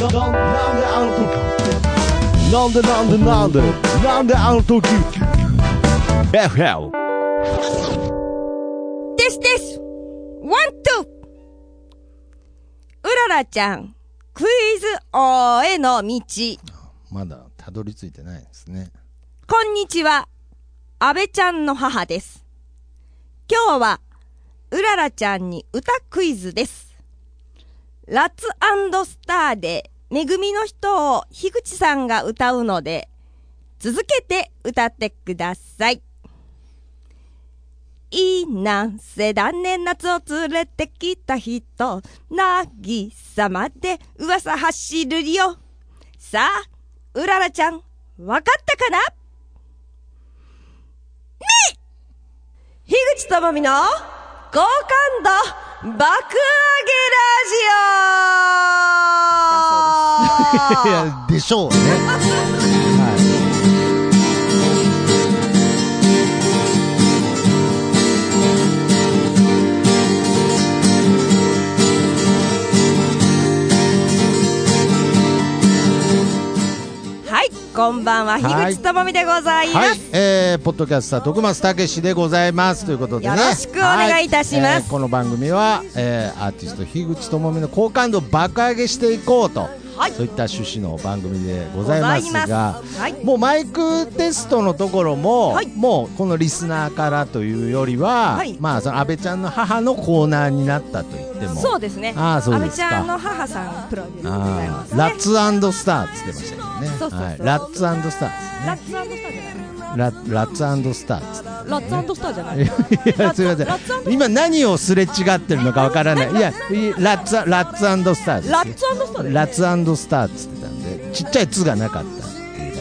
なんであの時なんでなんでなんでなんであの時 FL ですですワン、ツーうららちゃん、クイズ王への道。まだたどり着いてないですねこんにちは。安倍ちゃんの母です。今日は、うららちゃんに歌クイズです。ラッツスターで、めぐみの人を樋口さんが歌うので、続けて歌ってください。いいなんせ断念夏を連れてきた人、なぎさまで噂走るよ。さあ、うららちゃん、わかったかな？ね樋口智美の好感度爆上げラジオいやでしょうねこんばんは、樋口智美でございい、ます。はい。えー、ポッドキャスター徳松武史でございますということでね。よろしくお願いいたします。はえーこの番組は、えー、アーティスト樋口智美の好感度を爆上げしていこうと、はい。そういった趣旨の番組でございますがはい。もうマイクテストのところも、はい。もうこのリスナーからというよりは、はい。まあその安倍ちゃんの母のコーナーになったと言っても。そうですね。あーそう安倍ですか。ちゃんの母さんプロデュースでございあますね。ーラッツスターっつってましたけどね。そうそうそう。はい、ラッツスターですね。ラッツスターじゃないララッツスターっつってラッツスターじゃない。いやすみません。今何をすれ違ってるのかわからない。いやいラッツラッツスターラッツスターで。ラッツスターっつってたんでちっちゃい「つ」がなかったっていう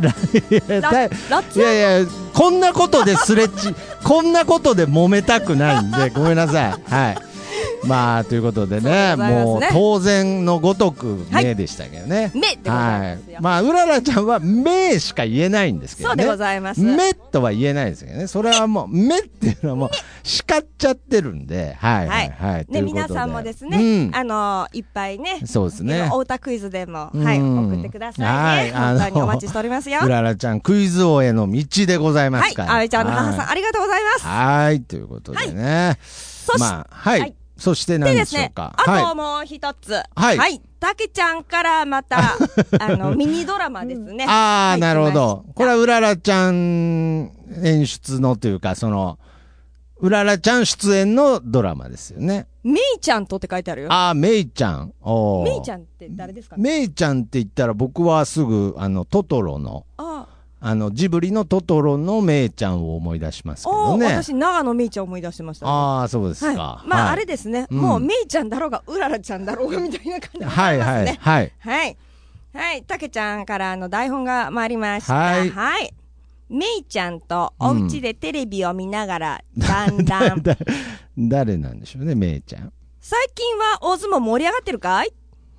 だけです。いやラだラッツいやいやこんなことですれちこんなことで揉めたくないんでごめんなさい。はい まあということでねね。もう当然のごとくはい。目でしたけどね、目でございはい、まあうららちゃんは目しか言えないんですけどね。そうでございます。目とは言えないですけどね。それはもう目。っていうのはもう叱っちゃってるんで。はいはいはい、ね、皆さんもですね、うん。あのいっぱいね、そうですね。お歌クイズでも、うん。はい、送ってくださいね。はい。本当にお待ちしておりますよ。うららちゃんクイズ王への道でございまはい、すから。あべちゃんの母さん、はいありがとうございます。はい。ということでね、そして、まあはい、はいそして何ででですね、しょうかあとはもう一つ、はい。たけちゃんからまた、あの、ミニドラマですね。い、ああ、なるほど。これはうららちゃん演出のというかそのうららちゃん出演のドラマですよね。めいちゃんとって書いてあるよ。ああめいちゃん。おー。めいちゃんって誰ですかね？めいちゃんって言ったら僕はすぐあのトトロのああのジブリのトトロのめいちゃんを思い出しますけどね私、長野めいちゃん思い出してました、ね。ああそうですはいか、まあ、はいあれですね、うんもうめいちゃんだろうが、うららちゃんだろうがみたいな感じでござはい。はいはいはい。はい。たけちゃんからの台本が回りました。ははいい。めいちゃんとお家でテレビを見ながら、だんだん。だ誰なんでしょうねめいちゃん最近は大相撲盛り上がってるかい？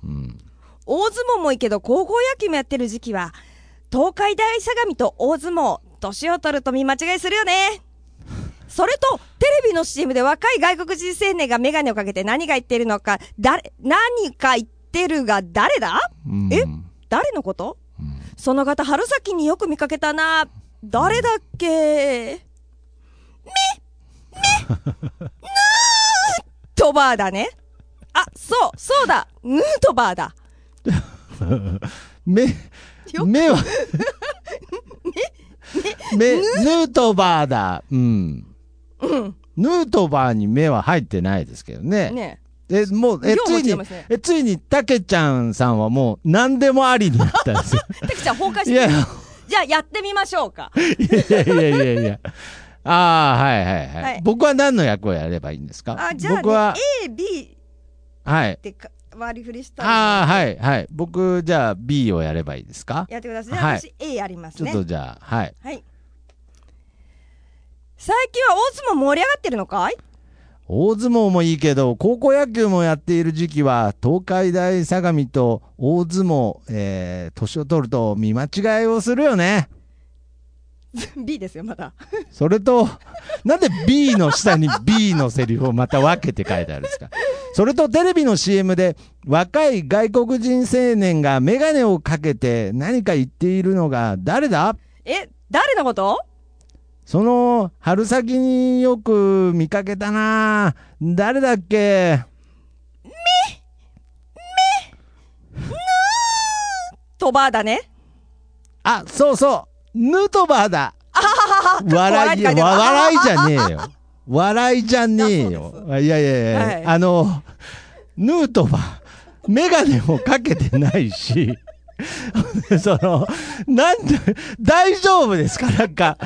うん大相撲もいいけど、高校野球もやってる時期は、東海大相模と大相撲、年を取ると見間違いするよね。それと、テレビの CM で若い外国人青年がメガネをかけて何が言ってるのか、誰、何か言ってるが誰だ？うんえ？誰のこと？うんその方、春先によく見かけたな。誰だっけ？め、め、ヌートバーだね。あ、そう、そうだ、ヌートバーだ。目よ。目は。目ヌートバーだ。うん。ヌートバーに目は入ってないですけどね。ね。えもうえ量ついにえついにたけちゃんさんはもう何でもありになったんですよ。え。てきちゃん崩壊していやいや。じゃあやってみましょうか。いやいやいやいやああはいはいはい、はい。僕は何の役をやればいいんですか？あ、じゃあ、僕はね、A、B はい。ってか割り振りしたあ。はいはい僕じゃあ B をやればいいですか？やってください。じゃあはい私 A やりますね。ちょっとじゃあはいはい。最近は大相撲盛り上がってるのかい？大相撲もいいけど高校野球もやっている時期は東海大相模と大相撲、えー年を取ると見間違いをするよね B ですよ、まだ。それと、なんで B の下に B のセリフをまた分けて書いてあるんですか？それとテレビの CM で若い外国人青年がメガネをかけて何か言っているのが誰だ？え、誰のこと？その春先によく見かけたな。誰だっけ？トバー。だね。あ、そうそうヌートバーだ。笑い、かっこ笑いじゃねえよ。笑いじゃねえあよ。いやいやいや、はい。あの、ヌートバー、メガネもかけてないし、その、なんで、大丈夫ですか？なんか、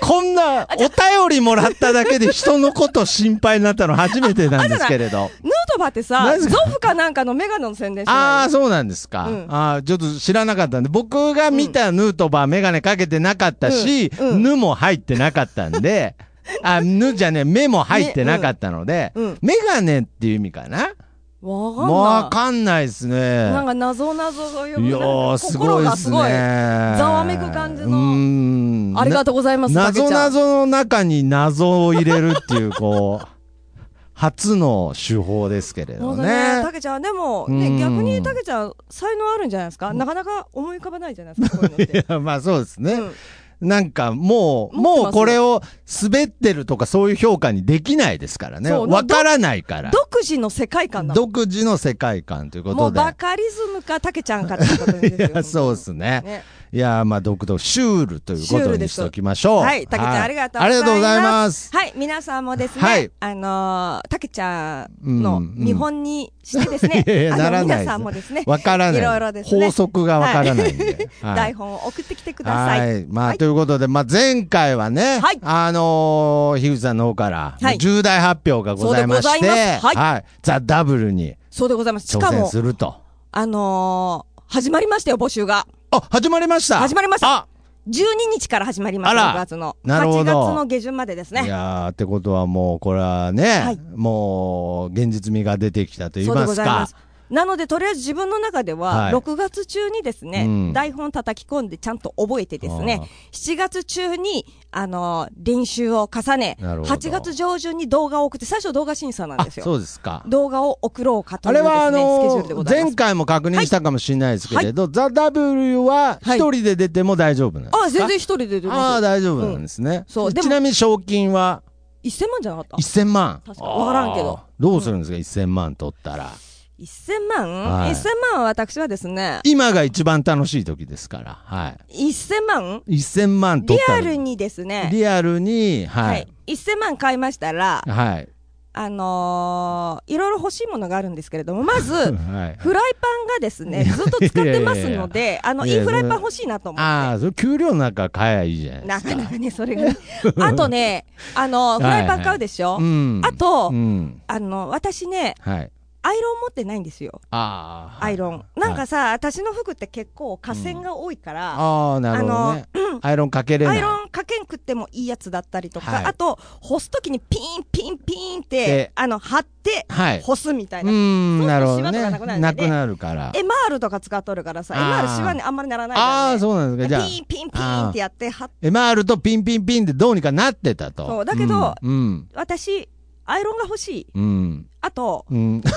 こんなお便りもらっただけで人のこと心配になったの初めてなんですけれど。ヌートバーってさ、ゾフかなんかのメガネの宣伝してああ、そうなんですか。うん。ああ、ちょっと知らなかったんで、僕が見たヌートバーメガネかけてなかったし、うんうん。ぬも入ってなかったんで、あ、ぬじゃねえ、目も入ってなかったので、メガネっていう意味かな？わかんない。もうわかんないですね。なんか謎謎がよいやー、すごいですね。ざわめく感じのありがとうございます、な謎。謎の中に謎を入れるっていう、こう、初の手法ですけれどね、ね。たけちゃん、でも、うんね、逆にたけちゃん、才能あるんじゃないですか？なかなか思い浮かばないじゃないですか、こういうのっいて。や、まあそうですね。うんなんかもう、もうこれを滑ってるとかそういう評価にできないですからね。わからないから。独自の世界観独自の世界観というこもうとで。バカリズムかたけちゃんかってことですよ。いや、そうですね。ねいや、まあ独特、シュールということにしておきましょう。はい、たけちゃん、はいありがとうございます。ありがとうございます。はい、皆さんもですね、はいあのーたけちゃんのうんうん見本にしてですね、いやいやあのならない皆さんもですね、わからない。いろいろですね法則がわからないんで。はい台本を送ってきてください。はい。まあ、はいということで、まあ、前回はね、はいあのー、樋口さんの方から、はい重大発表がございまして、はいザ・ダブルにそうでございます。し挑戦かも、すると。あのー始まりましたよ、募集が。あ、始まりました始まりましたあ12日から始まりました、あら6月の。なるほど8月の下旬までですいね。やー、ってことはもう、これはね、はいもう、現実味が出てきたと言いそうでますかございます。。なので、とりあえず自分の中では、はい6月中にですね、うん台本叩き込んでちゃんと覚えてですね、7月中に、あのー練習を重ね、なるほど8月上旬に動画を送って、最初動画審査なんあですよ。そうですか。動画を送ろうかというですね、あれはあのルでございます前。回も確認したかもしれないですけれど、ザ・ダブルは一人で出ても大丈夫なんですか、あ、全然一人で出てああ、ます。大丈夫なんですね。そうでもちなみに賞金は？1000万じゃなかった？1000万。確かわからんけどあー。どうするんですか、1000万取ったら。1000万、はい ?1000 万は私はですね、今が一番楽しい時ですから。はい。1000万？1000万取リ。アルにですね、リアルに、ははいい。。1000万買いましたら、はい。あのーいろいろ欲しいものがあるんですけれども、まず、はい。フライパンがですね、ずっと使ってますので、あの、いやいやいいフライパン欲しいなと思って。ああ、それ給料の中買えばいいじゃないですか。なかなかね、それがね。あとね、あの、フライパン買うでしょ、うん。あと、うん。あの、私ね、はい。アイロン持ってないんですよ。アイロン。なんかさ、私の服って結構河川が多いから、ああ、なるほどね。アイロンかけれない。アイロンかけんくってもいいやつだったりとか、はいあと、干すときにピンピンピンっでて、あの、貼って、はい。干すみたいうな。ん、なるほどそうするとシワとかなくなね。なくなるから。エマールとか使っとるからさ、エマールシワにあんまりならないから、ね。ああ、そうなんですか。じゃあ。ピンピンピンってやって、貼っエマールとピンピンピンでどうにかなってたと。そうだけどうん。私、アイロンが欲しい。うん。あと、うん。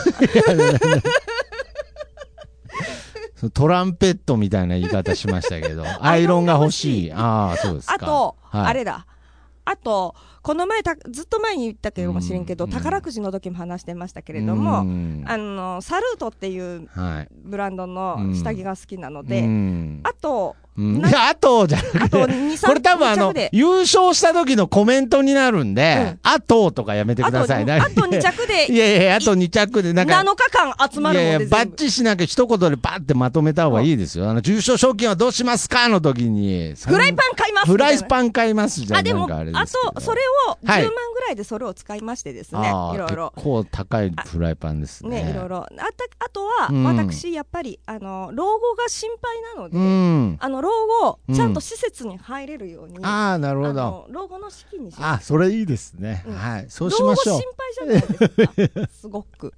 トランペットみたいな言い方しましたけど、アイロンが欲しい。ああ、そうですか。あと、はいあれだ。あと、この前た、ずっと前に言ったかもしれんけど、うん宝くじの時も話してましたけれども、うんあの、サルートっていうはい。ブランドの下着が好きなのうで、んあと、いや、あとじゃなくて、あと2、3これ多分あの優勝した時のコメントになるんで、あととかやめてください。あと2着でい やいやいや、あと2着で、なんか、7日間集まるいやいや、ので全部。バッチしなきゃ一言でバッてまとめた方がいいですよ。あの、重賞賞金はどうしますか？の時に。フライパン買いますフライパン買いますじゃん。あ、でも、あと、それを10はい万ぐらいでそれを使いましてですね、あーいろいろ。結構高いフライパンですね。ね、いろいろ。あたあとは、うん私、やっぱり、あの、老後が心配なので、うん。あの、老後、ちゃんと施設に入れるように、ああ、なるほど。老後の資金にしあ、それいいですね。うんはい。そうしましょう老後。心配じゃないですか。すごく。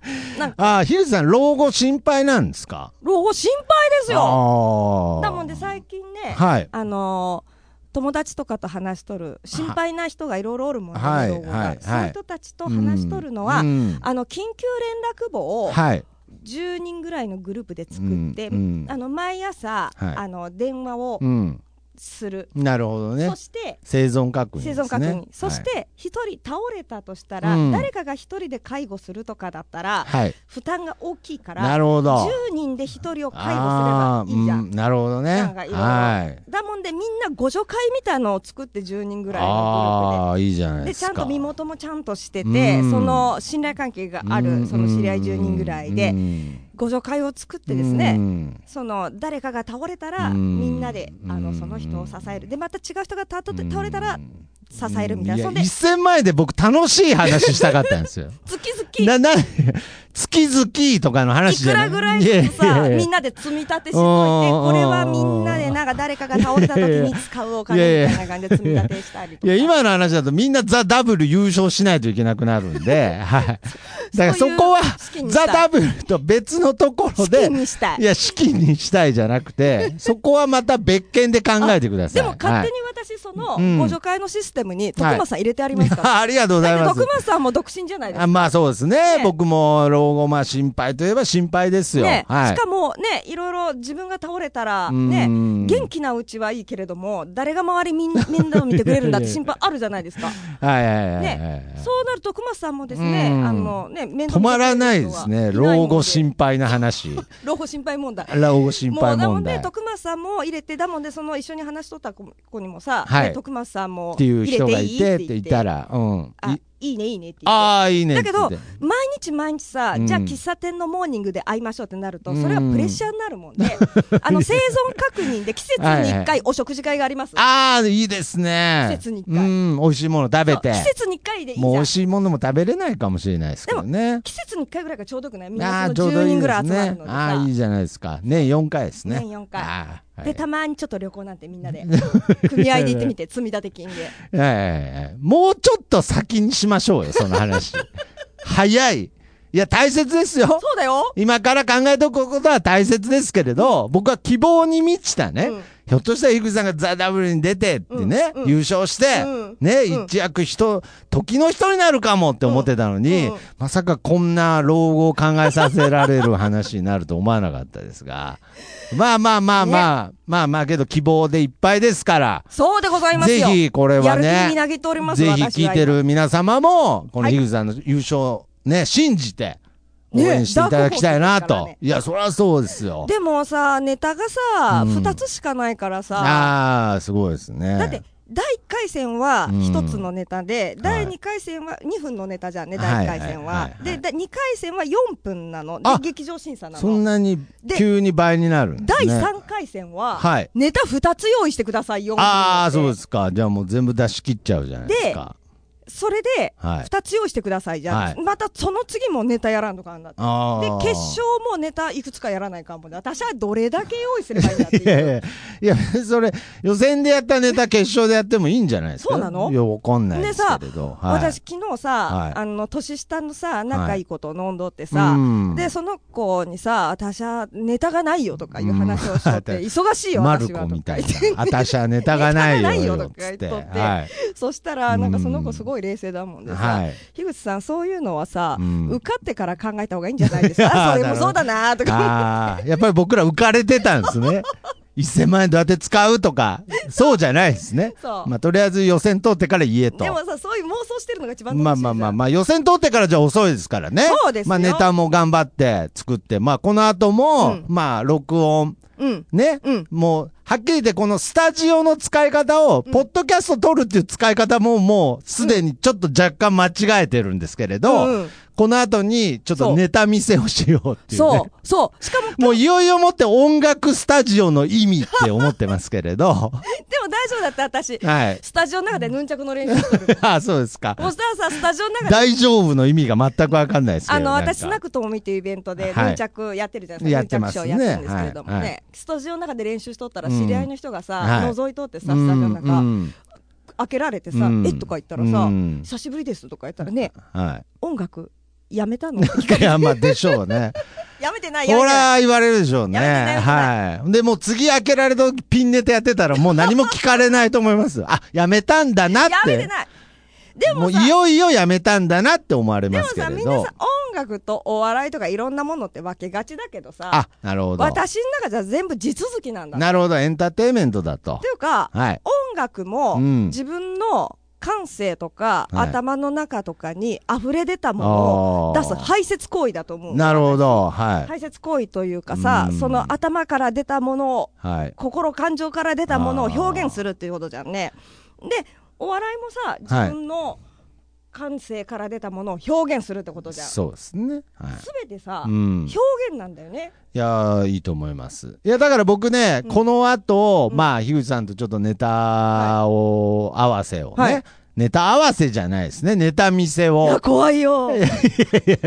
なんか、ああ、ヒルさん、老後心配なんですか？老後心配ですよ。だもんで最近ね、はい。あのー友達とかと話しとる心配な人がいろいろおるもんね、はいはいそういう人たちと話しとるのは、うんあの緊急連絡簿をはい。10人ぐらいのグループで作って、うんうん。あの毎朝、はい。あの電話をうん。する、なるほどねそ。して生存確認ね。生存確認、そしはい、て一人倒れたとしたら、うん誰かが一人で介護するとかだったら、はい。負担が大きいかならるほど。10人で一人を介護すればいいじゃん。うんなるほどね。なんかいろいろはい。だもんでみんな互助会みたいのを作って10人ぐらいのああ、いいじゃないグループで。ですか。でちゃんと身元もちゃんとしてて、うんその信頼関係があうんるその知り合い10人ぐらいでうん互助会を作ってですね、うん。その誰かが倒れたら、うん。みんなであうん。のその人を支える。でまた違う人が倒倒れたら支えるみたいな、やそんで。1000万円で僕楽しい話したかったんですよ。月々。な、な、月々とかのいく話じゃない。らぐらいずつさみんなで積み立てしといてうんこれはみんなでなんか誰かが倒れた時に使うお金みたいな感じで積み立てしたりとか。いや、今の話だとみんなザ・ダブル優勝しないといけなくなるんで、はい。だからそこはザ・い。ダブルと別のところ資でい。いや、資金にしたいじゃなくて、そこはまた別件で考えてください。でも勝手に。に私そのうん。互助会のシステムに徳間さん入れてありますから、あ ありがとうございます徳。間さんも独身じゃないですかあまあそうですねね僕も老後まあ心配といえば心配ですよ。ねはい。しかもねいろいろ自分が倒れたらうんね元気なうちはいいけれども誰が周りみん面倒を見てくれるんだって 心配あるじゃないですか。はいはいはいはい、ねそうなると熊さんもですねうんあのね面倒止まらないですね。老後心配な話。老後心配問題。老後心もうだもんで配問題。徳松さんも入れてだもんでその一緒に話しとった子子にもさ、はいね徳松さんもっていう人がいてって言ったら、うん。あいいいねいいねって言ってああ、いいねっだけど。毎日毎日さ、うんじゃあ喫茶店のモーニングで会いましょうってなると、うんそれはプレッシャーになるもんで、あの生存確認で季節に1回お食事会があります。ああ、いいですね。季節に一回うん、美味しいもの食べて。季節に1回でいいじもう美。味しいものも食べれないかもしれないですけどね。季節に1回ぐらいがちょうどよくない？みんあなその10あちょうどいい人ぐらい集まるの。でああ、さ。いいじゃないですか。年4回ですね。年4回ああで、たまにちょっと旅行なんてみんなで、組合で行ってみて、積み立て金で。いやいもうちょっと先にしましょうよ、その話。早い。いや、大切ですよ。そうだよ今から考えておくことは大切ですけれど、僕は希望に満ちたね、うんひょっとしたら井口さんがザ・ダブルに出てってね、うんうん。優勝して、うん。ね、うん。一躍人、時の人になるかもって思ってたのに、まさかこんな老後を考えさせられる話になると思わなかったですが、まあまあまあまあ、まあまあけど希望でいっぱいですから、そうでございますぜよ。ひこれはねぜひ聞いてる皆様も、このはい樋口さんの優勝ね、信じて、応ね援していただきたいなと。ねいや、そりゃそうですよ。でもさ、ネタがさ、うん二つしかないからさ、ああ、すごいですね。だって、第1回戦はうん一つのネタで、第はい2回戦は2分のネタじゃんね、はい第1回戦ははいはい。で、第2回戦は4分なの。あで、劇場審査なそんの。なにで急に倍になるんです第ね。3回戦は、はい。ネタ2つ用意してください、4分のああ、そうですか。じゃあもう全部出し切っちゃうじゃないですか。それで、はい。2つ用意してくださいじゃん。はいまたその次もネタやらんとかんだって。ああ。で決勝もネタいくつかやらないかんもんで私はどれだけ用意すればいいんだってい いやいうやいや、それ、予選でやったネタ決勝でやってもいいんじゃないですか？そうなの？いや、わかんないですけれど。はい、私昨日さ、はいあの年下のさ仲いい子と飲んどってさ、うんでその子にさ私はネタがないよとかいう話をしとって、うん忙しいよマル私はとコみたいな。あたしはネタがないよ。とか。言っとってはい。そしたらなんかその子すごい冷静だもんでさ、はい。樋口さんそういうのはさ、うん受かってから考えた方がいいんじゃないですか？それもそうだなとかやっぱり僕ら浮かれてたんですね。1000万円どうやって使うとか、そうじゃないですね。まあ、とりあえず予選通ってから言えと。でもさそういう妄想してるのが一番まあまあまあまあ、予選通ってからじゃ遅いですからね。そうですよまあネタも頑張って作って、まあこの後も、うんまあ録音、うん。ね、うん。もう、はっきり言ってこのスタジオの使い方を、ポッドキャスト撮るっていう使い方ももうすでにちょっと若干間違えてるんですけれど、うん。うんこの後にちょっとネタ見せをしようっていうね。そう。そう。しかも もういよいよもって音楽スタジオの意味って思ってますけれど。でも大丈夫だった私。はい。スタジオの中でヌンチャクの練習してる。あそうですか。そしたらさスタジオの中で。大丈夫の意味が全くわかんないですけどあの私スナックともみっていうイベントではい。ヌンチャクやってるじゃないですか、やってますねヌンチャクショーやってるんですけれどもね、はい。はいスタジオの中で練習しとったらうん知り合いの人がさ、はい覗いとってさスタジオの中、うん開けられてさ、うんえとか言ったらさ、うん久しぶりですとか言ったらねは音楽やめたの？い。や、まあ でしょうね。やめてない、やめほ。ら、言われるでしょうね。はい。で、もう次開けられた時ピンネタやってたらもう何も聞かれないと思います。あ、やめたんだなって。やめてない。でもうもさ、いよいよやめたんだなって思われでもさ、ますけれど。みんなさ、音楽とお笑いとかいろんなものって分けがちだけどさ、あ、なるほど。私の中じゃ全部地続きなんだ。なるほど、エンターテインメントだとって。いうか、はい。音楽もうん自分の感性とか、はい頭の中とかに溢れ出たものをあー出す排泄行為だと思う。なるほど、はい。排泄行為というかさう、んその頭から出たものを、はい。心感情から出たものを表現するっていうことじゃんね。で、お笑いもさ、自分の感性から出たものを表現するってことじゃん。すそうですね。はい。べてさ、うん。表現なんだよね。いやーいいと思います。いや、だから僕ね、この後、うんまあ、樋口さんとちょっとネタを、合わせをね、はいネタ合わせじゃないですね、ネタ見せいや、を。怖いよ。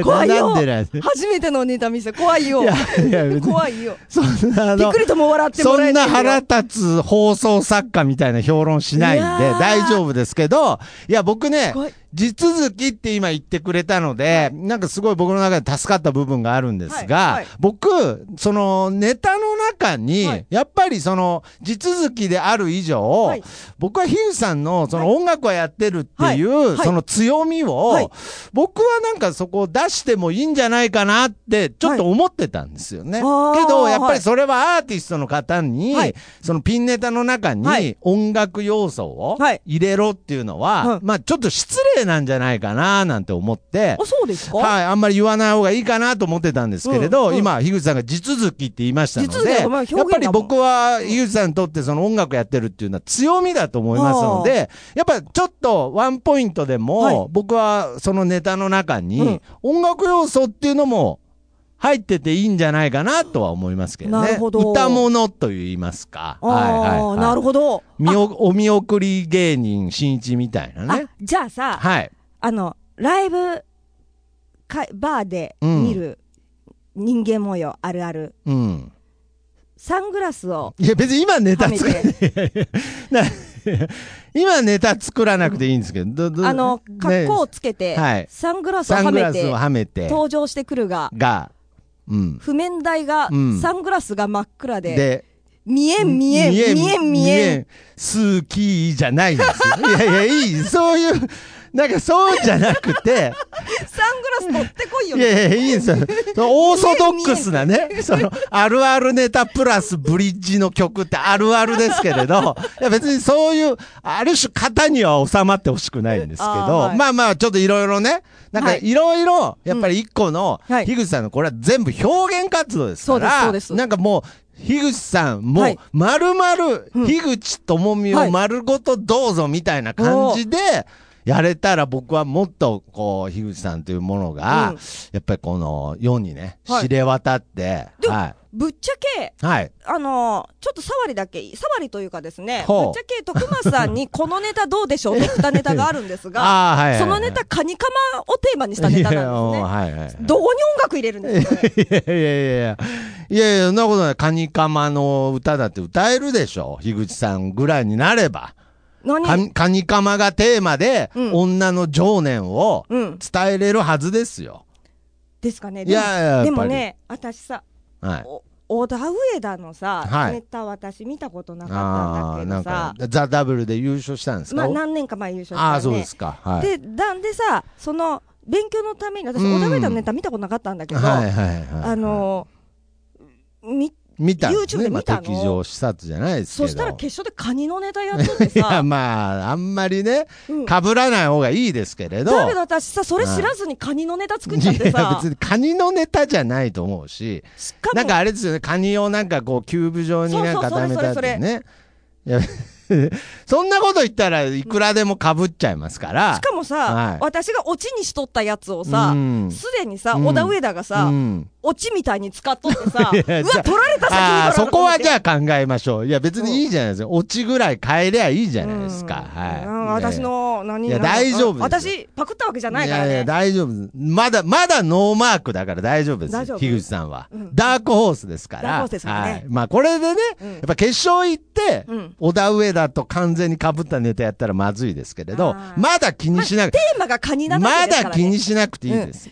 怖いよなんでなんで初めてのネタ見せ、怖いよい。や、いや、別に怖いよ。そんな、びっく、りとも笑ってもそんならえてるよ腹立つ放送作家みたいな評論しないんでいやー大丈夫ですけど、いや、僕ね怖い、地続きって今言ってくれたので、なんかすごい僕の中で助かった部分があるんですが、はいはい。僕、そのネタの中に、はい。やっぱりその地続きである以上、はい。僕はヒューさんのその音楽をやってるっていう、はい。はい。その強みを、はい。僕はなんかそこを出してもいいんじゃないかなってちょっと思ってたんですよね。けど、やっぱはいりそれはアーティストの方に、はい。そのピンネタの中はい。に音楽要素をはい。入れろっていうのは、はい。まあちょっと失礼なんじゃないかななんて思って。あ、、そうですか？はい、あんまり言わない方がいいかなと思ってたんですけれど、うんうん。今、樋口さんが地続きって言いましたので、まあやっぱり僕は樋口さんにとってその音楽やってるっていうのは強みだと思いますので、やっぱちょっとワンポイントでも、はい。僕はそのネタの中うん。に音楽要素っていうのも入ってていいんじゃないかなとは思いますけどね。なるほど歌物と言いますか。あはいはいあ、はいなるほど。見おお見送り芸人新一みたいなあね。じゃあさ、はい。あの、ライブか、バーで見る人間模様あるある。うん。サングラスをいや別に今ネタ作らて、な今ネタ作らなくていいんですけど、どどあの、格好をねつけて、はいサングラスをサはめて登場してくるが、が、うん。譜面台が、うんサングラスが真っ暗で、で、見えん見えん、見えん見えん。好きじゃないんですよ。いやいや、いい。そういう、なんかそうじゃなくて、サングラス取ってこいよ。いやいや、いいんですよ。そ のオーソドックスなね、その、あるあるネタプラスブリッジの曲って あるあるですけれど、いや別にそういう、ある種型には収まってほしくないんですけど、はい。まあまあ、ちょっといろいろね、なんかはい。いろいろ、やっぱり一個の、はい。樋口さんのこれは全部表現活動ですから、そうですそうです。なんかもう、樋口さんもはい、まるまる、うん。樋口智美をはい。丸ごとどうぞみたいな感じで、やれたら僕はもっと、こう、樋口さんというものが、うんやっぱりこの世にね、はい知れ渡って、でもはぶっちゃけ、い。はい。あのーちょっと触りだけ、触りというかですね、ぶほうっちゃけ徳松さんにこのネタどうでしょうと振ったネタがあるんですが、ああ、はいはいはい。そのネタ、カニカマをテーマにしたネタいやなんですね。はいはい。どこに音楽入れるんですか いやいやいや。いやいや、そんなことない。カニカマの歌だって歌えるでしょ。樋口さんぐらいになれば。何？カニカニカマがテーマで、うん女の情念をうん。伝えれるはずですよ。ですかね。いやいややっぱりでもね、私さ、はい。お小田上田のさ、はいネタ私見たことなかったんだなんけどさか、、ザ・ダブルで優勝したんですか？まあ何年か前優勝したね。ああ、そうですか。はい。で、なんでさ、その、勉強のために、私、うん小田上田のネタ見たことなかったんだけど、はいはいはい。あのー、み、見たんです YouTube でね。まあ、見たの？敵場視察じゃないですけど。そしたら決勝でカニのネタやっとっていや、さ、まあ、あんまりね、うん被らない方がいいですけれど。だけど私さ、それ知らずにカニのネタ作っちゃっていや、さ別、にカニのネタじゃないと思うし、しかも、なんかあれですよね、カニをなんかこう、キューブ状になんか固めたっそれそれてね。いや、そんなこと言ったらいくらでも被っちゃいますから。しかもさ、はい私がオチにしとったやつをさうん、すでにさ、うん小田上田がさ、うんオチみたいに使っとってさ、うわ、取られた先にそこはじあ、ゃあ考えましょう。いや、別にいいじゃないですか。オチぐらい変えりゃいいじゃないですか。うんはい。うん私の、何いや大丈夫ですよ私、パクったわけじゃないからいやいや、ね。大丈夫です。まだ、まだノーマークだから大丈夫です。大丈夫樋口さんは、うんダークホースですから。ダークホースですからねはい。まあ、これでね、うんやっぱ決勝行って、うん小田上田と完全に被ったネタやったらまずいですけれどまだ気にしなくテーマがカニなだまけですから、ね。だ気にしなくていいです。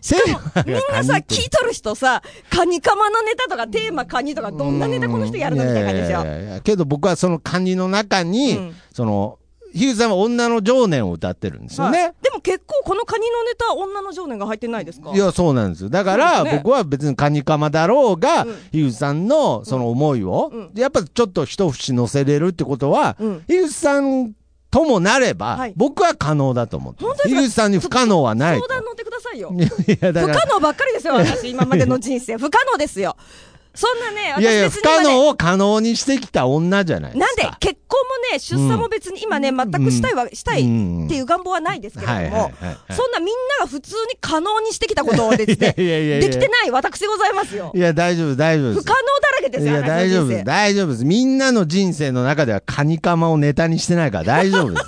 みんなさ、聞いとる人さ、さ、カニカマのネタとか、テーマカニとか、どんなネタこの人やるのみたいな感じですよ。い。やいやいやけど僕はそのカニの中に、うん。その、ヒューさんは女の情念を歌ってるんですよね。はい。でも結構このカニのネタ、女の情念が入ってないですか？いや、そうなんですよ。だから、僕は別にカニカマだろうが、うん。ヒューさんのその思いを、うん。やっぱちょっと一節乗せれるってことは、うん。ヒューさんともなれば、はい僕は可能だと思ってます。本当ですか？ヒューさんに不可能はないと。相談乗ってくださいよ。いやだ不から可能ばっかりですよ、私、今までの人生。不可能ですよ。そんなね、私いやいや、不可能を可能にしてきた女じゃないですか。なんで結婚もね、出産も別に今ね、全くしたいわ、したいうんっていう願望はないですけれども、はいはいはいはいそんなみんなが普通に可能にしてきたことをですね、いやいやいやいやできてない私でございますよ。いや、大丈夫、大丈夫。不可能だらけですよ、いや、大丈夫です。大丈夫です。みんなの人生の中ではカニカマをネタにしてないから大丈夫です。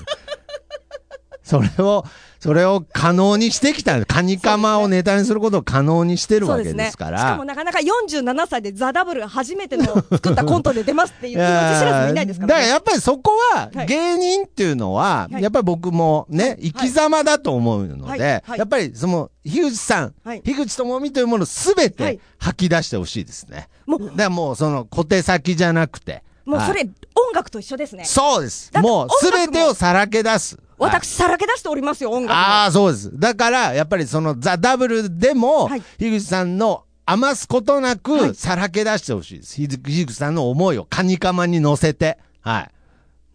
それを、それを可能にしてきた。カニカマをネタにすることを可能にしてるわけですか。しからもなかなか47歳でザ・ダブルが初めての作ったコントで出ますっていう気持ち知らずもいないですからね。だからやっぱりそこははい芸人っていうのは、はいやっぱり僕もね、生き様だと思うのはいで、はいやっぱりその、樋口さん、はい樋口智美というものをすべはいて吐き出してほしいですね。もうだからもうその小手先じゃなくて。はいもうそれ、音楽と一緒ですね。そうです。もうすべてをさらけ出す。はい私、さらけ出しておりますよ、音楽も。ああ、そうです。だから、やっぱりそのザ・ダブルでも、はい樋口さんの余すことなはくいさらけ出してほしいです。ひ樋口さんの思いをカニカマに乗せて。はい。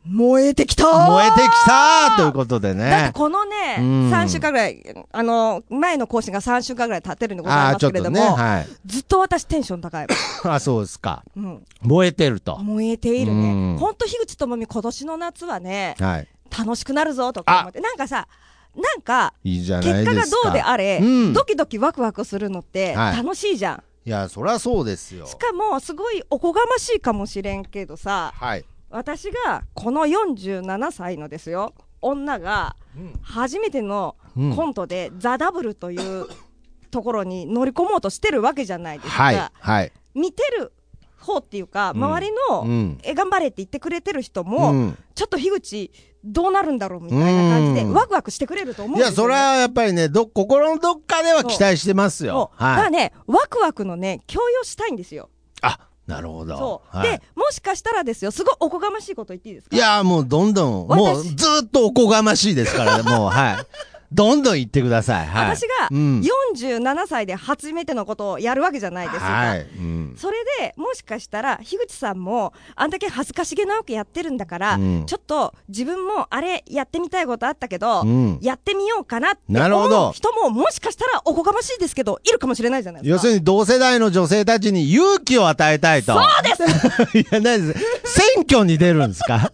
燃えてきた燃えてきたーということでだってね。このね、うん3週間ぐらい、あの、前の更新が3週間ぐらい経ってるんでございます。けれども、はい。ずっと私テンション高い。あそうですか。うん、燃えてると。燃えているうんね。ほんと、樋口智美、今年の夏はね、はい。楽しくなるぞとか思って、なんかさ、なんか、結。果がどうであれ、うんドキドキワクワクするのってはい楽しいじゃん。いや、そりゃそうですよ。しかも、すごいおこがましいかもしれんけどさ、はい。私がこの47歳のですよ、女が初めてのうんコントでザ・ダブルというところに乗り込もうとしてるわけじゃないですか。はい。はい。見てる方っていうか、うん周りの、うんえ頑張れって言ってくれてる人も、うんちょっと樋口どうなるんだろうみたいな感じで、うんワクワクしてくれると思うんいや、ですよ、ね。それはやっぱりね、ど、心のどっかでは期待してますそよ。うだかはい。らね、ワクワクのね、共有したいんですよ。あ、なるほど。そう、はいで、もしかしたらですよ、すごいおこがましいこと言っていいですか？いや、もうどんどん、私もうずっとおこがましいですから、もう、はい。どんどん言ってください。はい。私がうん47歳で初めてのことをやるわけじゃないですか。はい。うん。それでもしかしたら、樋口さんも、あんだけ恥ずかしげなわけやってるんだから、うんちょっと自分もあれやってみたいことあったけど、うんやってみようかなってなるほど思う人も、もしかしたらおこがましいですけど、いるかもしれないじゃないですか。要するに同世代の女性たちに勇気を与えたいと。そうです いや、ないです。選挙に出るんですか？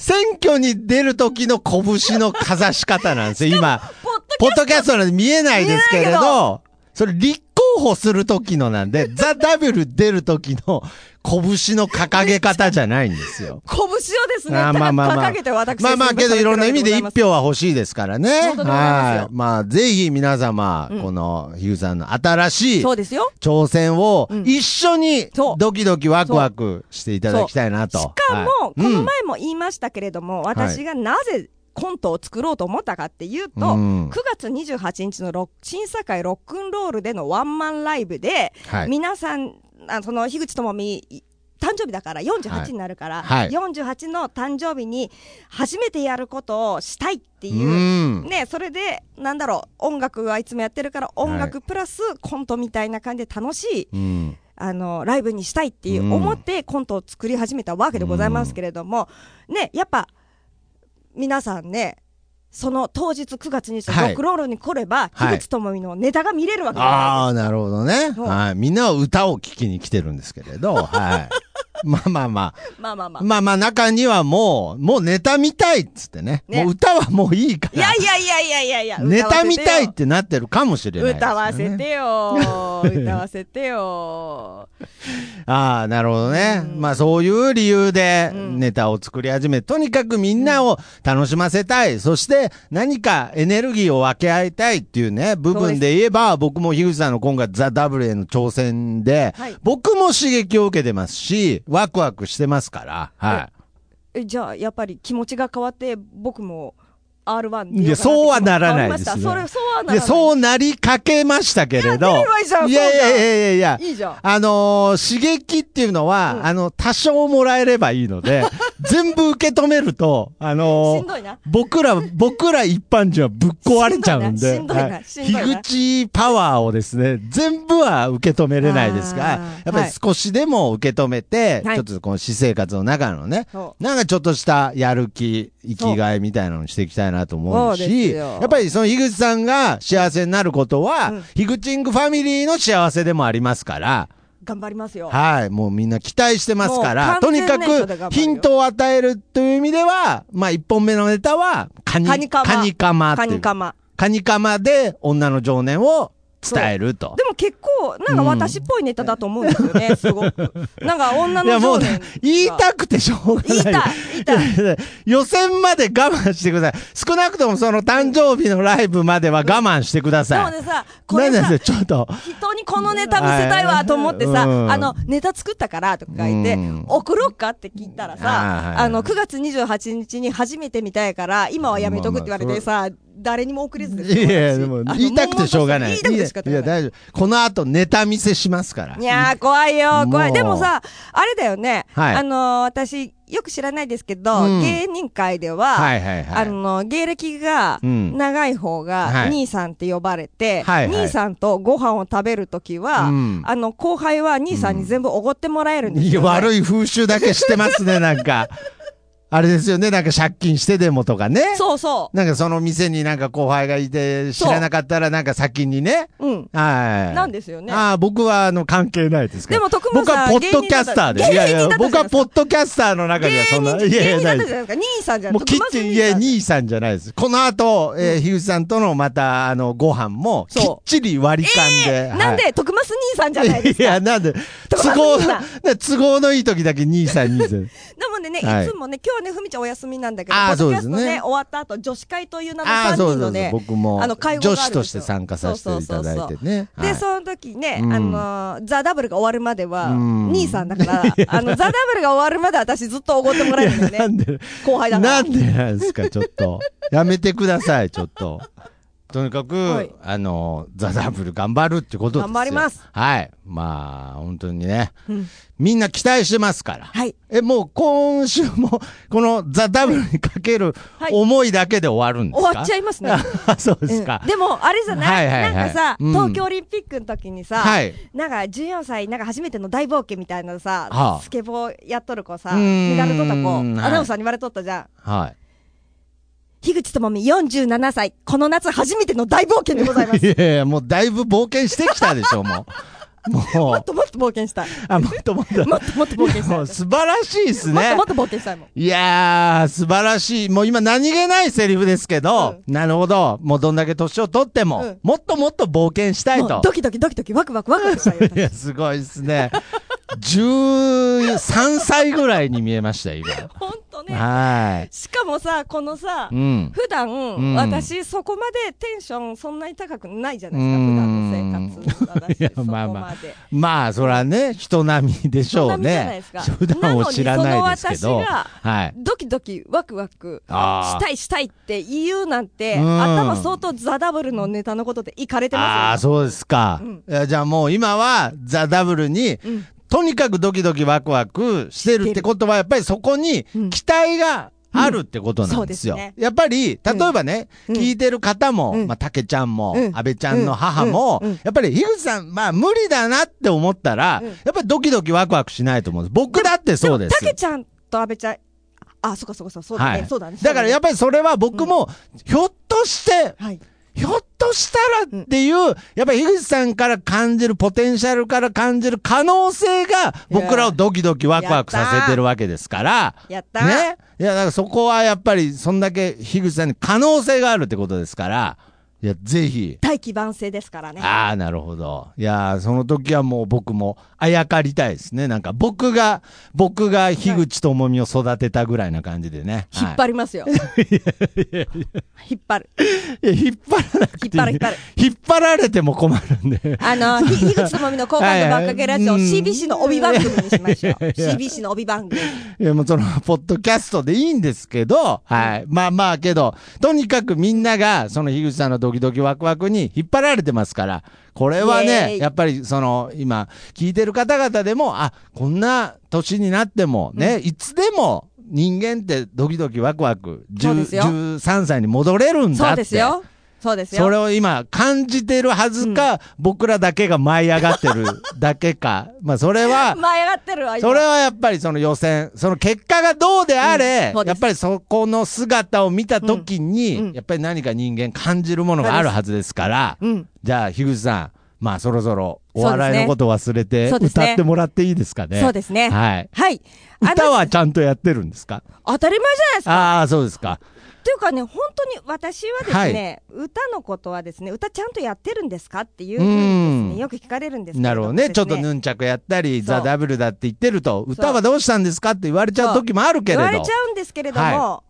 選挙に出る時の拳のかざし方なんですよ、今。ポッドキャスト。なんで見えないですけれど、それ立候補する時のなんで、ザ・ダブル出る時の拳の掲げ方じゃないんですよ。拳をですね、まあまあまあ。掲げて私まあまあけどいろんな意味で一票票は欲しいですからね。はい。まあぜひ皆様、うん。このヒューさんの新しい。挑戦をうん。一緒にドキドキワクワクしていただきたいなと。しかも、はい。このうん前も言いましたけれども、私がなぜコントを作ろうと思ったかっていうと、うん。9月28日の審査会ロックンロールでのワンマンライブで、はい。皆さん、あその樋口智美、誕生日だから48になるから、はい。48の誕生日に初めてやることをしたいっていう、うん。ね、それで、なんだろう、音楽はいつもやってるから、音楽プラスコントみたいな感じで楽しい、うん。あの、ライブにしたいっていううん。思ってコントを作り始めたわけでございますけれども、ね、やっぱ、皆さんね、その当日9月にロはいックロールに来れば、はい樋口智美のネタが見れるわけじゃないああ、なるほどね。はい。みんなは歌を聴きに来てるんですけれど、はい。まあまあまですか。まあまあまあ。あ。まあまあ中にはもう、もうネタ見たいっつってね。ねもう歌はもういいかいやら。いやいやいやいやいや、ネタ見たいっ歌てなってるかもしれないね、わせてよ。歌わせてよ。ああ、なるほどね。うんまあそういう理由でうんネタを作り始め、とにかくみんなを楽しませたい。そして何かエネルギーを分け合いたいっていうね、部分で言えば、僕も樋口さんの今回ザ・ダブルへの挑戦で、はい僕も刺激を受けてますし、ワクワクしてますから、はえじゃあ、やっぱり気持ちが変わって、僕も R1 いや、そうはならないです変わりました？そ。そうはないらない。や、そうなりかけましたけれど。いやいやいやいやいやいや。いいじゃんあのー刺激っていうのは、うんあの、多少もらえればいいので、全部受け止めると、あのーな。僕ら、僕ら一般人はぶっ壊れちゃうんで、樋口パワーをですね、全部は受け止めれないですがやっぱり少しでも受け止めて、はい。ちょっとこの私生活の中のね、そなんかちょっとしたやる気、生きがいみたいなのにしていきたいなと思うし、よ。やっぱりその樋口さんが幸せになることは、うん。樋口ングファミリーの幸せでもありますから、頑張りますよ。はい。もうみんな期待してますから、とにかくヒントを与えるという意味では、まあ一本目のネタは、カニ、カマカニカマカニカマ。カニカマで女の情念を伝えると。でも結構、なんか私っぽいネタだと思うんですよね、すごく。なんか女の情念が。言いたくてしょうがない。言いたい言いたい予選まで我慢してください。少なくともその誕生日のライブまでは我慢してくだでさい。もねさ、これさちょっと。人にこのネタ見せたいわと思ってさ、うんあの、ネタ作ったからとか言ってうん、送ろうかって聞いたらさ、はいあの、9月28日に初めて見たいから、今はやめとくって言われてさ、誰にも送れずですいやいや、でも言いたくてしょうがない。言いたくて仕方いや、大丈夫。この後ネタ見せしますから。いやー、怖いよ、怖い。でもさ、あれだよね。はいあのー私、よく知らないですけど、うん芸人界では、はいはいはい。あの、芸歴がうん長い方が、はい兄さんって呼ばれて、はいはい兄さんとご飯を食べるときは、うんあの、後輩は兄さんに全部おごってもらえるんですいやよ、ね悪い風習だけしてますね、なんか。あれですよね、なんか借金してでもとかね。そうそなんかその店になんか後輩がいて、知らなかったらなんか先にね。う。うん。はい。なんですよね。ああ、僕はあの関係ないですから。でも徳間僕さんはポッドキャスターで。芸人だったいやいや、僕はポッドキャスターの中には芸そんな。人、いやいや、ないったじゃないですか。兄さんじゃん。もうキッチン、いや、兄さんじゃないです。この後、えー、樋口さんとのまた、あの、ご飯も、きっちり割り勘で。はいなんで、徳松兄さんじゃないですか？いや、なんで、都合都合のいい時だけ兄さん、兄さん。なのでね、はいいつもね、今日ね、ふみちゃんお休みなんだけど、ポッドキャストねね、終わった後、女子会という名の3ああ、そうそうそう人のね、僕もあの会合女子として参加させていただいてね。で、はいその時ね、うんあのーザ・ダブルが終わるまでは、うん兄さんだから、あの、ザ・ダブルが終わるまで私ずっとおごってもらえるんだよね。なんで、後輩だから。なんでなんですか、ちょっと。やめてください、ちょっと。とにかく、はいあの、ザ・ダブル頑張るってことですよ。頑張ります。はい。まあ、本当にね、うんみんな期待してますから。はい。え、もう今週も、このザ・ダブルにかけるはい思いだけで終わるんですか？終わっちゃいますね。あ そうですかうん。でも、あれじゃない,、はいはいはいなんかさ、うん東京オリンピックの時にさ、はい。なんか14歳、なんか初めての大冒険みたいなさ、はあスケボーやっとる子さ、メダル取った子、はいアナウンサーに言われとったじゃん。はい。樋口智美47歳、この夏初めての大冒険でございます。いやいや、もうだいぶ冒険してきたでしょ、もう。ももっう、ともっと冒険したい。あ、もっともっと。もっともっと冒険したい。もう素晴らしいですね。もっともっと冒険したいもん。いやー、素晴らしい。もう今何気ないセリフですけど、なるほど。もうどんだけ年を取っても、うんもっともっと冒険したいと。ドキドキドキドキワクワクワクワクしたいよ。いや、すごいですね。13歳ぐらいに見えました、今。ほんとね。はしかもさ、このさ、い。うん。普段、ん私そこまでテンションそんなに高くないじゃないですか、うん普段の生活。私いやそこまあまあまで。まあ、そらね、人並みでしょうね。普段を知らないですけど。なのにその私はい。ドキドキワクワクしたいしたいって言うなんて、うん頭相当ザ・ダブルのネタのことでいかれてああ、ますよ。そうですか。うんじゃあもう今は、ザ・ダブルに、うんとにかくドキドキワクワクしてるってことは、やっぱりそこにうん。期待があるってことなんですよ。うん。すね。やっぱり、例えばね、うん。聞いてる方も、うん。まあ、たけちゃんも、うん。安倍ちゃんの母も、やっぱり、樋口さん、まあ、無理だなって思ったら、うん。やっぱりドキドキワクワクしないと思うんです。僕だってそうです。たけちゃんと阿部ちゃん、あ、そっかそっかそっか、そうだね、そうだね。だからやっぱぱりそれは僕も、ひょっとして、はい。ひょっとしたらっていう、やっぱり樋口さんから感じる、ポテンシャルから感じる可能性が、僕らをドキドキワクワクさせてるわけですから、やった。ね。いや、だからそこはやっぱり、そんだけ樋口さんに可能性があるってことですから、いや、ぜひ。大器晩成ですからね。ああ、なるほど。いやーその時はもう僕もあやかりたいですね。なんか僕が、僕が樋口智美を育てたぐらいな感じでね。引っ張りますよ。引っ張る。いや、引っ張らなくていい。引っ張る引っ張る引っ張られても困るんで。あの、ひ樋口智美の好感度ばっかけラジオ、はいはい CBC の帯番組にしましょう。CBC の帯番組。いや、もうその、ポッドキャストでいいんですけど、はい。まあまあけど、とにかくみんなが、その樋口さんのドキドキワクワクに引っ張られてますから、これはね、イやっぱりその、今、聞いてる方々でも、あ、こんな年になっても、ね、いつでも人間ってドキドキワクワク、そうですよ10 13歳に戻れるんだって。そうですよ。そうですよ。それを今感じてるはずか、僕らだけが舞い上がってるだけか。まあそれは、舞い上がってるわ、今それはやっぱりその予選、その結果がどうであれ、うんやっぱりそこの姿を見たときに、うんうんやっぱり何か人間感じるものがあるはずですから、うん。じゃあ、樋口さん、まあそろそろお笑いのこと忘れて、ね歌ってもらっていいですかね？そうですね。はい。はい。歌はちゃんとやってるんですか？当たり前じゃないですか。ああ、そうですか。というかね、本当に私はですね、歌のことはですね、歌ちゃんとやってるんですかっていうふうにですうんね、よく聞かれるんですけれなるほどね。ちょっとヌンチャクやったり、ザ・ダブルだって言ってると、歌はどうしたんですかって言われちゃう時もあるけれど。言われちゃうんですけれども、は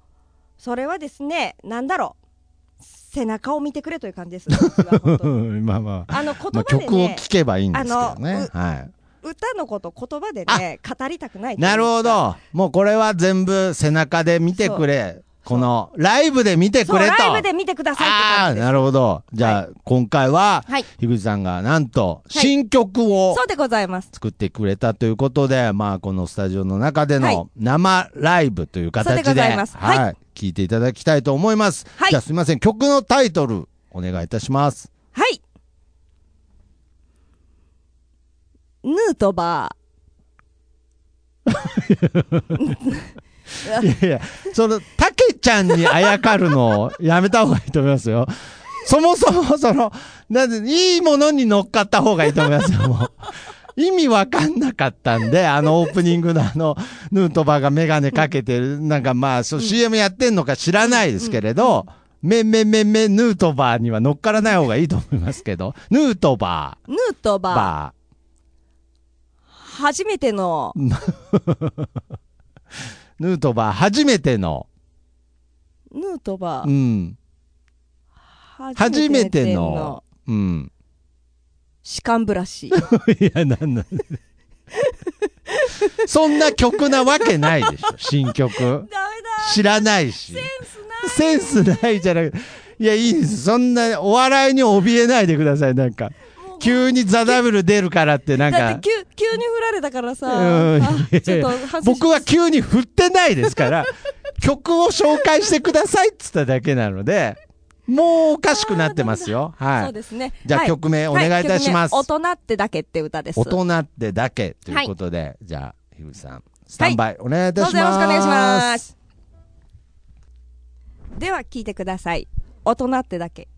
それはですね、なんだろう、背中を見てくれという感じです、まあまあ。あの言まあ、葉で曲をね、聴けばいいんですけどあね。のはい。歌のこと言葉でね、語りたくないなるほ。ど。もうこれは全部背中で見てくれ。この、ライブで見てくれと。ライブで見てくださいってああー、感じです。なるほど。じゃあ、今回は、はい。樋口さんがなんと、い新曲をそうでございます。作ってくれたということで、まあ、このスタジオの中ではいの生ライブという形で、そうでございますはいはい。聞いていただきたいと思います。はいじゃあ、すみません。曲のタイトル、お願いいたします。はい。ヌートバ いやいや、その、たけちゃんにあやかるのをやめた方がいいと思いますよ。そもそも、その、なんで、いいものに乗っかった方がいいと思いますよ、もう。意味わかんなかったんで、あのオープニングのあの、ヌートバーがメガネかけてる、なんかまあ、そう CM やってんのか知らないですけれど、めめめめヌートバーには乗っからない方がいいと思いますけど、ヌートバー。ヌートー、バー。バ初めての、ー、ヌートバー初めての、ヌートバうー。ん、初めての、うん。歯間ブラシ。いや、なんなん そんな曲なわけないでしょ、新曲。知らないし。センスないセンスないじゃなくて。いや、いいです。そんな、お笑いに怯えないでください、なんか。急にザ・ダブル出るからって、なんかだって。急急に振られたからさ、うん僕は急に振ってないですから、曲を紹介してくださいっつっただけなので、もうおかしくなってますよ。はい。そうですね。じゃあはい曲名お願いいたしますは曲名大人ってだけって歌です。大人ってだけということで、じゃあ、樋口さん、スタンバイお願いいたします。どうぞよろしくお願いします。では聞いてください。大人ってだけ。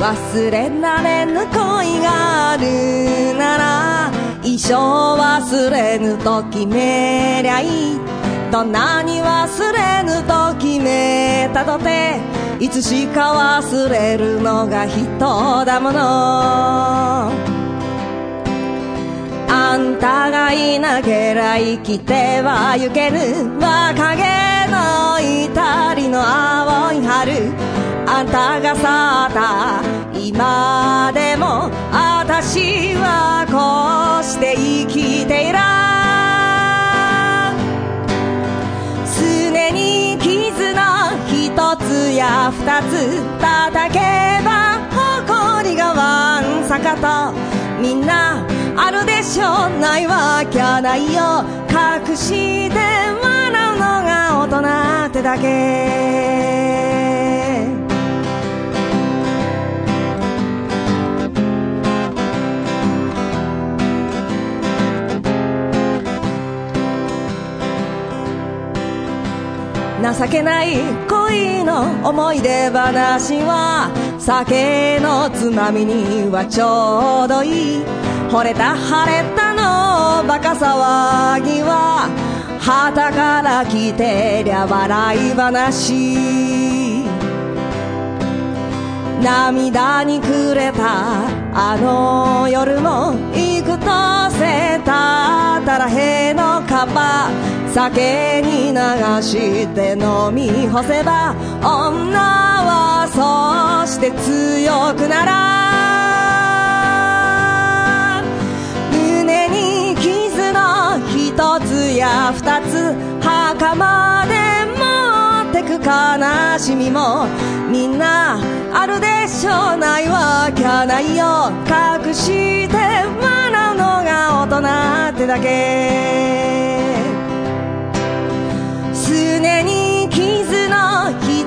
忘れられぬ恋があるなら一生忘れぬと決めりゃいい。どんなに忘れぬと決めたとていつしか忘れるのが人だもの。あんたがいなけりゃ生きてはゆける若気の至りの青い春。あんたが去った今でも私はこうして生きていら常に絆一つや二つ叩けば誇りがわんさかと。みんなあるでしょうないわきゃないよ隠して笑うのが大人ってだけ。情けない恋の思い出話は酒のつまみにはちょうどいい惚れた晴れたのバカ騒ぎは旗から来てりゃ笑い話涙にくれたあの夜も幾とせたたらへのカバ酒に流して飲み干せば女はそうして強くなら胸に傷の一つや二つ墓まで持ってく悲しみもみんなあるでしょうないわきゃないよ。隠して笑うのが大人ってだけ。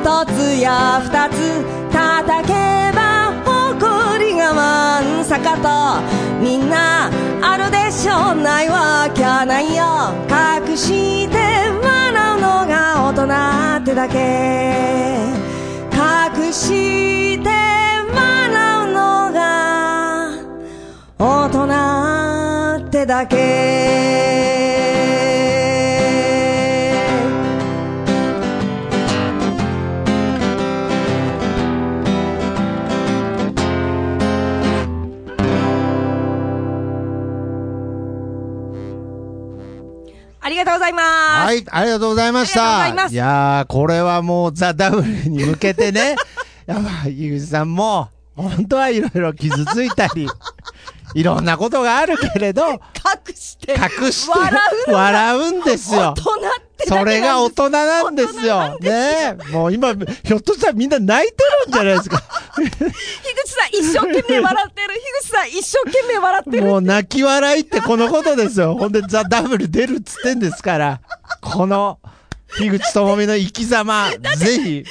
一つや二つ叩けば誇りがわんさかとみんなあるでしょうないわきゃないよ隠して笑うのが大人ってだけ隠して笑うのが大人ってだけうございます。はい、ありがとうございました。いますやー、これはもうザ・ダブルに向けてね、やばい、井口さんも、本当はいろいろ傷ついたり、いろんなことがあるけれど、隠して隠して笑うんですよ大。人って それが大人なんですよ。ねもう今、ひょっとしたらみんな泣いてるんじゃないですか。樋口さん一生懸命笑ってる。樋口さん一生懸命笑ってる。もう泣き笑いってこのことですよ。ほんでザ・ダブル出るっつってんですから。この、樋口智美の生き様、ぜひ。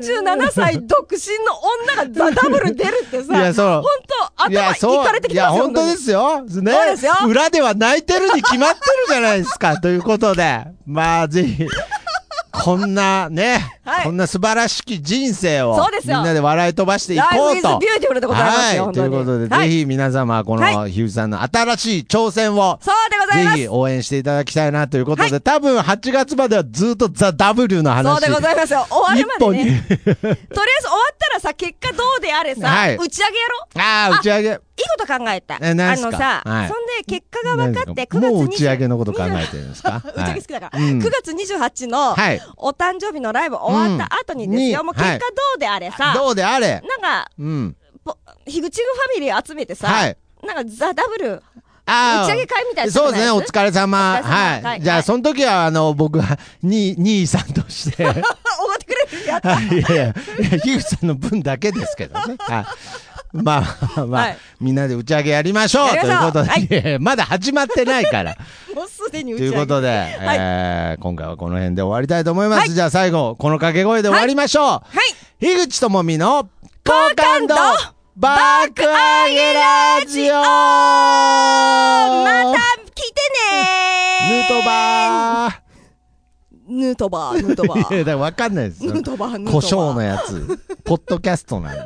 47歳独身の女がザ・ダブル出るってさ、いやそう本当いや、頭そう。いかれてきいや、ますよ。本当ですよ。ね。そうですよ裏では泣いてるに決まってるじゃないですか。ということで、まあ、ぜひ、こんなね、はいこんな素晴らしき人生をみんなで笑い飛ばしていこうと。ビューティフルでございますよ。はい。ということで、はいぜひ皆様、この、はひゅうさんの新しい挑戦を。ぜひ応援していただきたいなということで、は多分8月まではずっとザ・ W の話。そうでございますよ。終わるまでね。とりあえず終わったらさ、結果どうであれさ、はい打ち上げやろああ、打ち上げ。いいこと考えた。え何あのさ、はいそんで結果が分かって、9月もう打ち上げ20のこと考えてるんですか？打ち上げ好きだから。はいうん9月28のはいお誕生日のライブ終わった後にですよ、うんもう結果はいどうであれさ、どうであれ。なんか、うん。ぽ樋口ファミリー集めてさ、はいなんかザ・ダブル、打ち上げ会みたいなそうですね、お疲れ様。れ様はい。はいじゃあ、はいその時は、あの、僕は、に、兄さんとして、はいおごってくれるやった。いやいや、いや、樋口さんの分だけですけどね。はい。まあ、まあ、はいみんなで打ち上げやりましょうということで、はいまだ始まってないから。もうすでに打とち上げ。いうことで、えー今回はこの辺で終わりたいと思います。じゃあ最後、この掛け声で終わりましょう。はい。樋口智美の好好感度バック上げラジオまた来てねヌートバーヌートバー、ヌートバ いや、だー。からわかんないですよ。ヌートバー、ヌートバー。胡椒のやつ。ポッドキャストなんで。